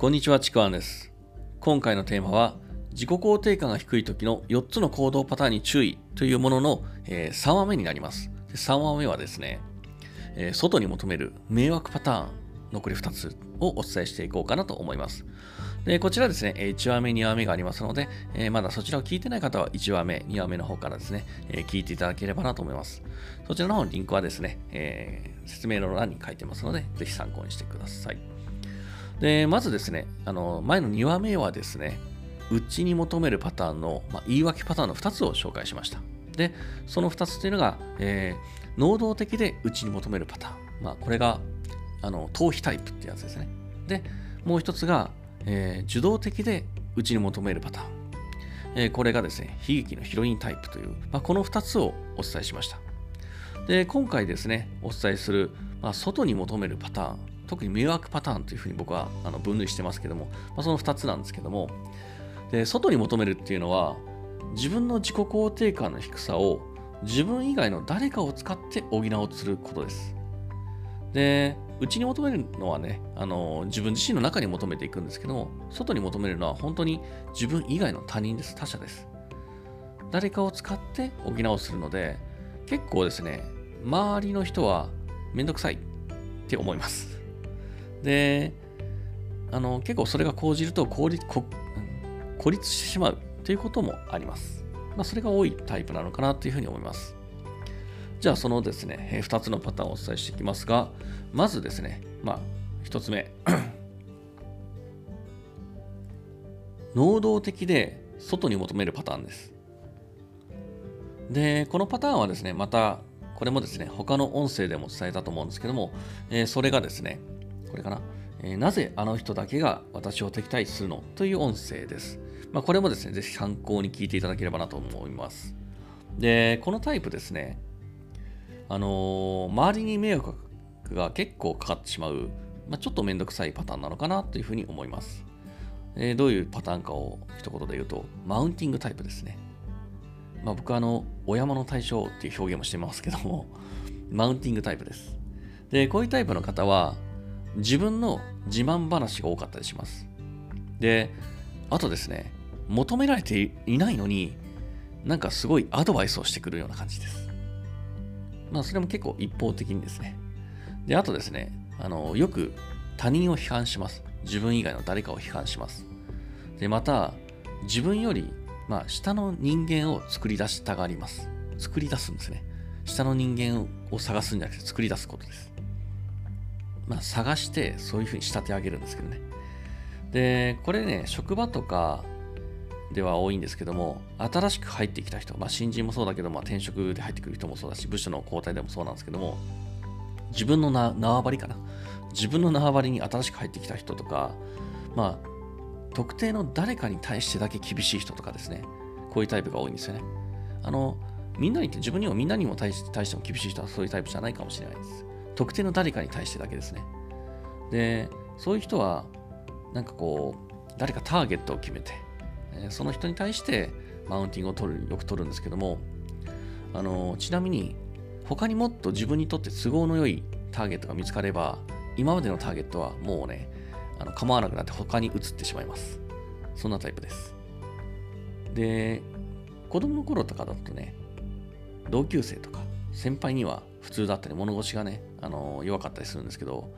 こんにちは、ちくわんです。今回のテーマは、自己肯定感が低い時の4つの行動パターンに注意というものの、えー3話目になります。で3話目はですね、えー外に求める迷惑パターン、残り2つをお伝えしていこうかなと思います。でこちらですね、1話目、2話目がありますので、えーまだそちらを聞いてない方は1話目、2話目の方からですね、えー聞いていただければなと思います。そちらの方のリンクはですね、えー説明の欄に書いてますので、ぜひ参考にしてください。で、まずですね、あの、前の2話目はですね、内に求めるパターンの、まあ、言い訳パターンの2つを紹介しました。で、その2つというのが、えー能動的で内に求めるパターン。まあ、これが、あの、逃避タイプってやつですね。で、もう1つが、えー受動的で内に求めるパターン。えこれがですね、悲劇のヒロインタイプという、まあ、この2つをお伝えしました。で、今回ですね、お伝えする、まあ、外に求めるパターン、特に迷惑パターンというふうに僕はあの分類してますけども、まあ、その2つなんですけども、で外に求めるっていうのは、自分の自己肯定感の低さを自分以外の誰かを使って補おうとすることです。で、内に求めるのはね、あの自分自身の中に求めていくんですけども、外に求めるのは本当に自分以外の他人です、他者です。誰かを使って補おうするので、結構ですね、周りの人はめんどくさいって思います。で、あの結構それが講じると孤立孤立してしまうということもあります。まあ、それが多いタイプなのかなというふうに思います。じゃあそのですね、2つのパターンをお伝えしていきますが、まずですね、まあ、1つ目。能動的で外に求めるパターンです。で、このパターンはですね、また、これもですね、他の音声でも伝えたと思うんですけども、えーそれがですね、これかな、えーなぜあの人だけが私を敵対するの？という音声です。まあ、これもですね、ぜひ参考に聞いていただければなと思います。で、このタイプですね、あのー周りに迷惑が結構かかってしまう、まあ、ちょっとめんどくさいパターンなのかなというふうに思います。えーどういうパターンかを一言で言うと、マウンティングタイプですね。まあ、僕はあの、お山の対象っていう表現もしてますけども、マウンティングタイプです。で、こういうタイプの方は、自分の自慢話が多かったりします。で、あとですね、求められていないのに、なんかすごいアドバイスをしてくるような感じです。まあ、それも結構一方的にですね。で、あとですね、あの、よく他人を批判します。自分以外の誰かを批判します。で、また、自分より、まあ、下の人間を作り出したがります。作り出すんですね。下の人間を探すんじゃなくて作り出すことです。まあ、探してそういうふうに仕立て上げるんですけどね。で、これね、職場とかでは多いんですけども、新しく入ってきた人、まあ、新人もそうだけど、まあ、転職で入ってくる人もそうだし、部署の交代でもそうなんですけども、自分の縄張りかな。自分の縄張りに新しく入ってきた人とか、まあ、特定の誰かに対してだけ厳しい人とかですね、こういうタイプが多いんですよね。あの、みんなにって、自分にもみんなにも対し対しても厳しい人はそういうタイプじゃないかもしれないです。特定の誰かに対してだけですね。で、そういう人は、なんかこう、誰かターゲットを決めて、その人に対してマウンティングを取る、よく取るんですけども、あの、ちなみに、他にもっと自分にとって都合の良いターゲットが見つかれば、今までのターゲットはもうね、あの構わなくなって他に移ってしまいます。そんなタイプです。で、子供の頃とかだとね、同級生とか先輩には普通だったり物腰がね、あの弱かったりするんですけど、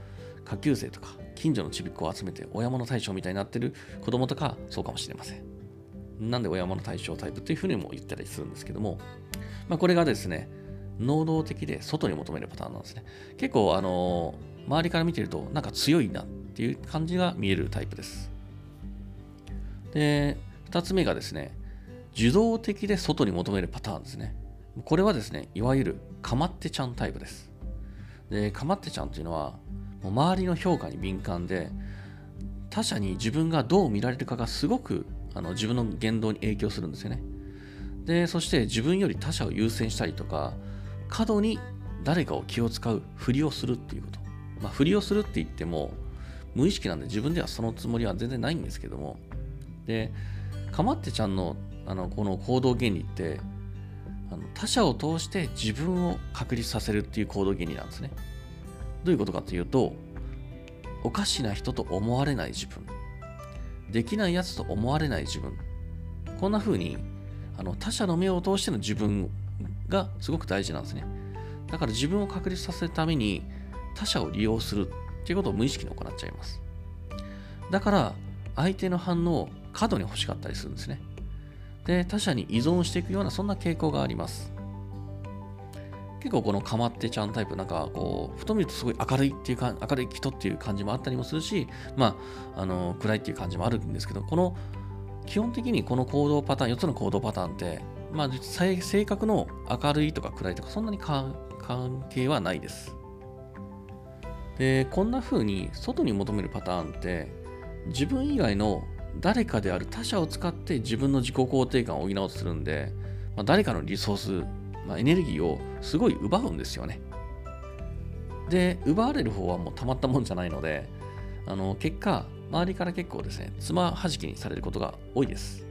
下級生とか近所のちびっ子を集めて親物大将みたいになってる子供とかそうかもしれません。なんで親物大将タイプというふうにも言ったりするんですけども、まあ、これがですね、能動的で外に求めるパターンなんですね。結構、あの周りから見てると、なんか強いなっていう感じが見えるタイプです。で、2つ目がですね、受動的で外に求めるパターンですね。これはですね、いわゆるかまってちゃんタイプです。で、かまってちゃんというのは、もう周りの評価に敏感で、他者に自分がどう見られるかがすごくあの自分の言動に影響するんですよね。で、そして自分より他者を優先したりとか、過度に誰かを気を使うふりをするっていうこと。まあ、ふりをするって言っても、無意識なんで自分ではそのつもりは全然ないんですけども、で、かまってちゃんのあのこの行動原理って、あの他者を通して自分を確立させるっていう行動原理なんですね。どういうことかというと、おかしな人と思われない自分。できないやつと思われない自分。こんな風にあの他者の目を通しての自分がすごく大事なんですね。だから自分を確立させるために他者を利用するっていうことを無意識に行っちゃいます。だから相手の反応を過度に欲しかったりするんですね。で、他者に依存していくようなそんな傾向があります。結構このかまってちゃんタイプ、なんかこう、ふと見るとすごい明るいっていうか、明るい人っていう感じもあったりもするし、まあ、あの、暗いっていう感じもあるんですけど、この、基本的にこの行動パターン、4つの行動パターンって、まあ、性格の明るいとか暗いとか、そんなに関係はないです。で、こんな風に外に求めるパターンって、自分以外の誰かである他者を使って自分の自己肯定感を補おうとするんで、まあ、誰かのリソースまあ、エネルギーをすごい奪うんですよね。で、奪われる方はもうたまったもんじゃないので、あの結果、周りから結構ですね、つまはじきにされることが多いです。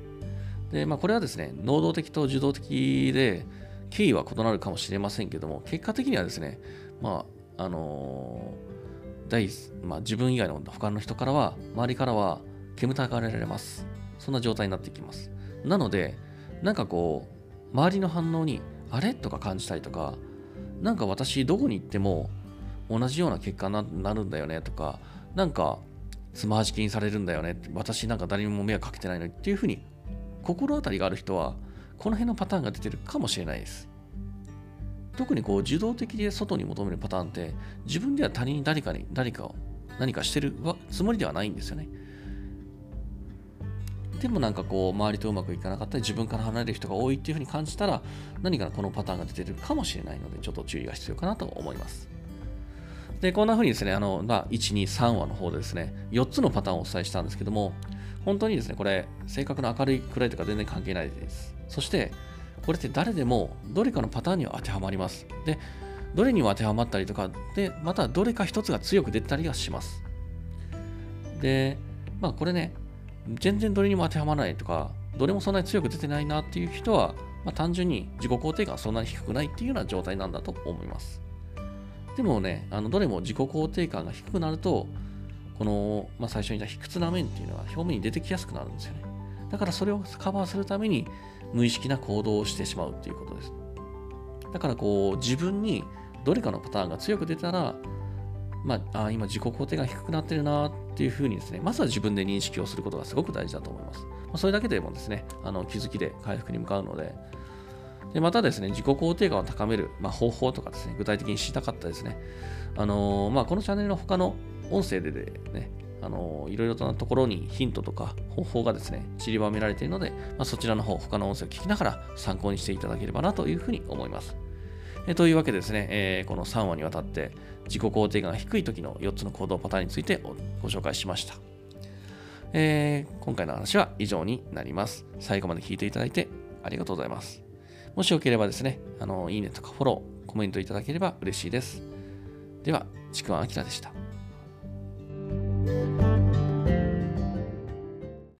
で、まあ、これはですね、能動的と受動的で、経緯は異なるかもしれませんけども、結果的にはですね、まあ、あのー、第まあ、自分以外の他の人からは、周りからは煙たがられます。そんな状態になってきます。なので、なんかこう、周りの反応にあれ？とか感じたりとか、なんか私どこに行っても同じような結果になるんだよね？とか、なんかつまはじきにされるんだよね？私なんか誰にも迷惑かけてないのにっていうふうに心当たりがある人はこの辺のパターンが出てるかもしれないです。特にこう受動的で外に求めるパターンって自分では他人に誰かに何かを何かしてるつもりではないんですよね。でもなんかこう周りとうまくいかなかったり自分から離れる人が多いっていうふうに感じたら何かこのパターンが出てるかもしれないのでちょっと注意が必要かなと思います。で、こんな風にですね、あの、まあ、1、2、3話の方でですね、4つのパターンをお伝えしたんですけども、本当にですね、これ、性格の明るい、暗いとか全然関係ないです。そして、これって誰でもどれかのパターンには当てはまります。で、どれにも当てはまったりとか、で、またどれか一つが強く出たりはします。で、まあこれね、全然どれにも当てはまらないとか、どれもそんなに強く出てないなっていう人は、まあ、単純に自己肯定感そんなに低くないっていうような状態なんだと思います。でもね、あのどれも自己肯定感が低くなると、この、まあ、最初に言った卑屈な面っていうのは表面に出てきやすくなるんですよね。だからそれをカバーするために無意識な行動をしてしまうっていうことです。だからこう自分にどれかのパターンが強く出たら、まあ、あ今自己肯定が低くなってるなっていうふうにですね、まずは自分で認識をすることがすごく大事だと思います。まあ、それだけでもですね、あの気づきで回復に向かうので、でまたですね、自己肯定感を高める、まあ、方法とかですね、具体的に知りたかったですね、あのー、まあ、このチャンネルの他の音声ででね、あの、いろいろなところにヒントとか方法がですね、散りばめられているので、まあ、そちらの方、他の音声を聞きながら参考にしていただければなというふうに思います。えというわけでですね、えー、この3話にわたって自己肯定感が低い時の4つの行動パターンについてご紹介しました。えー、今回の話は以上になります。最後まで聞いていただいてありがとうございます。もしよければですね、あのいいねとかフォロー、コメントいただければ嬉しいです。では、ちくわあきらでした。